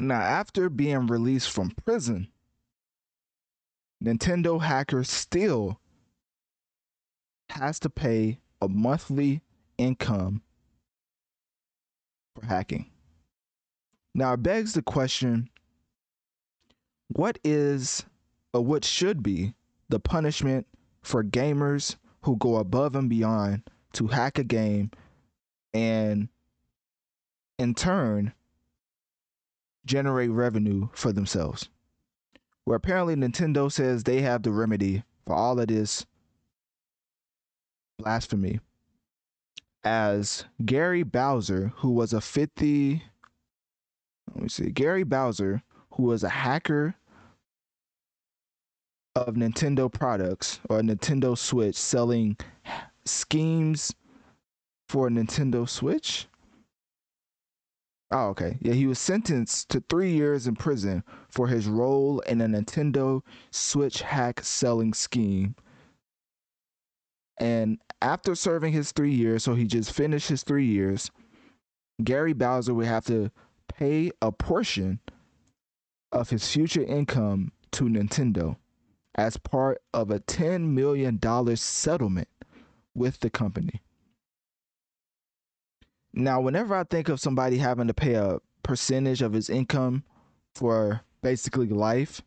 Now, after being released from prison, Nintendo hacker still has to pay a monthly income for hacking. Now, it begs the question what is, or what should be, the punishment for gamers who go above and beyond to hack a game and in turn generate revenue for themselves. Where apparently Nintendo says they have the remedy for all of this blasphemy. As Gary Bowser, who was a 50, let me see, Gary Bowser, who was a hacker of Nintendo products or Nintendo Switch selling schemes for Nintendo Switch. Oh, okay. Yeah, he was sentenced to three years in prison for his role in a Nintendo Switch hack selling scheme. And after serving his three years, so he just finished his three years, Gary Bowser would have to pay a portion of his future income to Nintendo as part of a $10 million settlement with the company. Now, whenever I think of somebody having to pay a percentage of his income for basically life,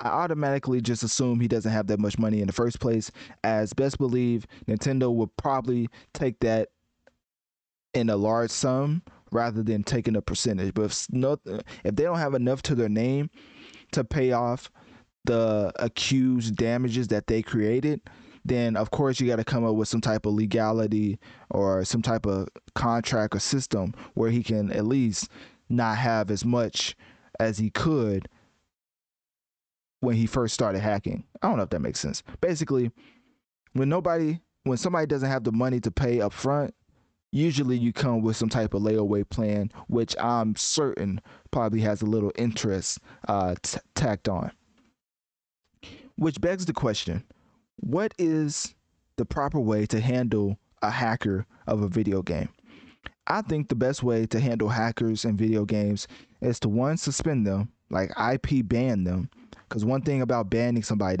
I automatically just assume he doesn't have that much money in the first place. As best believe, Nintendo would probably take that in a large sum rather than taking a percentage. But if, no, if they don't have enough to their name to pay off the accused damages that they created, then of course you got to come up with some type of legality or some type of contract or system where he can at least not have as much as he could when he first started hacking. I don't know if that makes sense. Basically, when nobody when somebody doesn't have the money to pay up front, usually you come with some type of layaway plan, which I'm certain probably has a little interest uh, t- tacked on. Which begs the question what is the proper way to handle a hacker of a video game? I think the best way to handle hackers in video games is to one suspend them, like IP ban them. Because one thing about banning somebody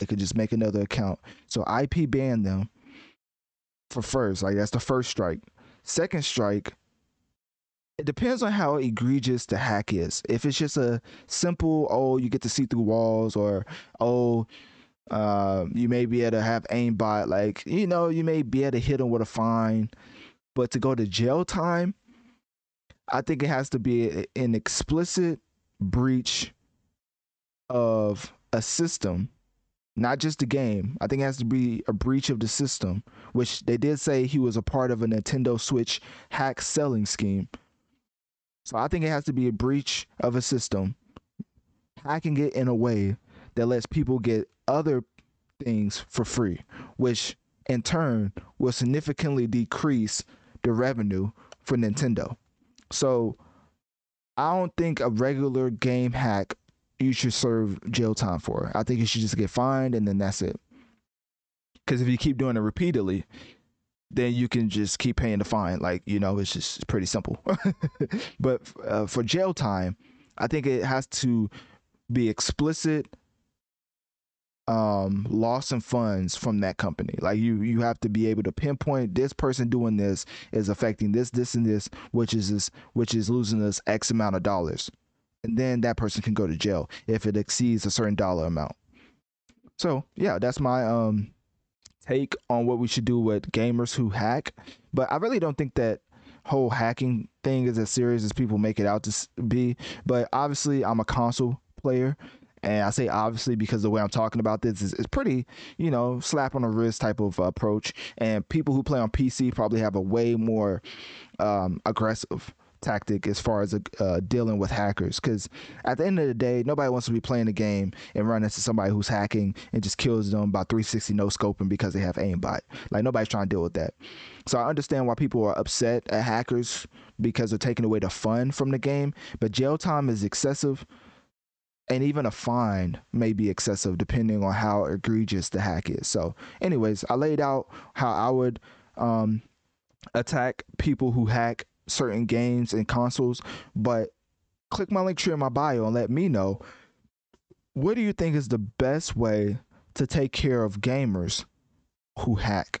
They could just make another account. So IP banned them for first. Like that's the first strike. Second strike, it depends on how egregious the hack is. If it's just a simple, oh, you get to see through walls, or oh, uh, you may be able to have aimbot, like you know, you may be able to hit them with a fine, but to go to jail time, I think it has to be an explicit breach of a system not just the game. I think it has to be a breach of the system, which they did say he was a part of a Nintendo Switch hack selling scheme. So I think it has to be a breach of a system, hacking it in a way that lets people get other things for free, which in turn will significantly decrease the revenue for Nintendo. So I don't think a regular game hack you should serve jail time for. I think you should just get fined and then that's it. Because if you keep doing it repeatedly, then you can just keep paying the fine. Like you know, it's just pretty simple. but uh, for jail time, I think it has to be explicit um loss of funds from that company like you you have to be able to pinpoint this person doing this is affecting this this and this which is this which is losing us x amount of dollars and then that person can go to jail if it exceeds a certain dollar amount. So yeah, that's my um take on what we should do with gamers who hack. But I really don't think that whole hacking thing is as serious as people make it out to be. But obviously, I'm a console player. And I say obviously because the way I'm talking about this is, is pretty, you know, slap on the wrist type of approach. And people who play on PC probably have a way more um, aggressive tactic as far as uh, dealing with hackers. Because at the end of the day, nobody wants to be playing a game and run into somebody who's hacking and just kills them by 360 no scoping because they have aimbot. Like nobody's trying to deal with that. So I understand why people are upset at hackers because they're taking away the fun from the game. But jail time is excessive. And even a fine may be excessive depending on how egregious the hack is. So, anyways, I laid out how I would um, attack people who hack certain games and consoles, but click my link tree in my bio and let me know what do you think is the best way to take care of gamers who hack?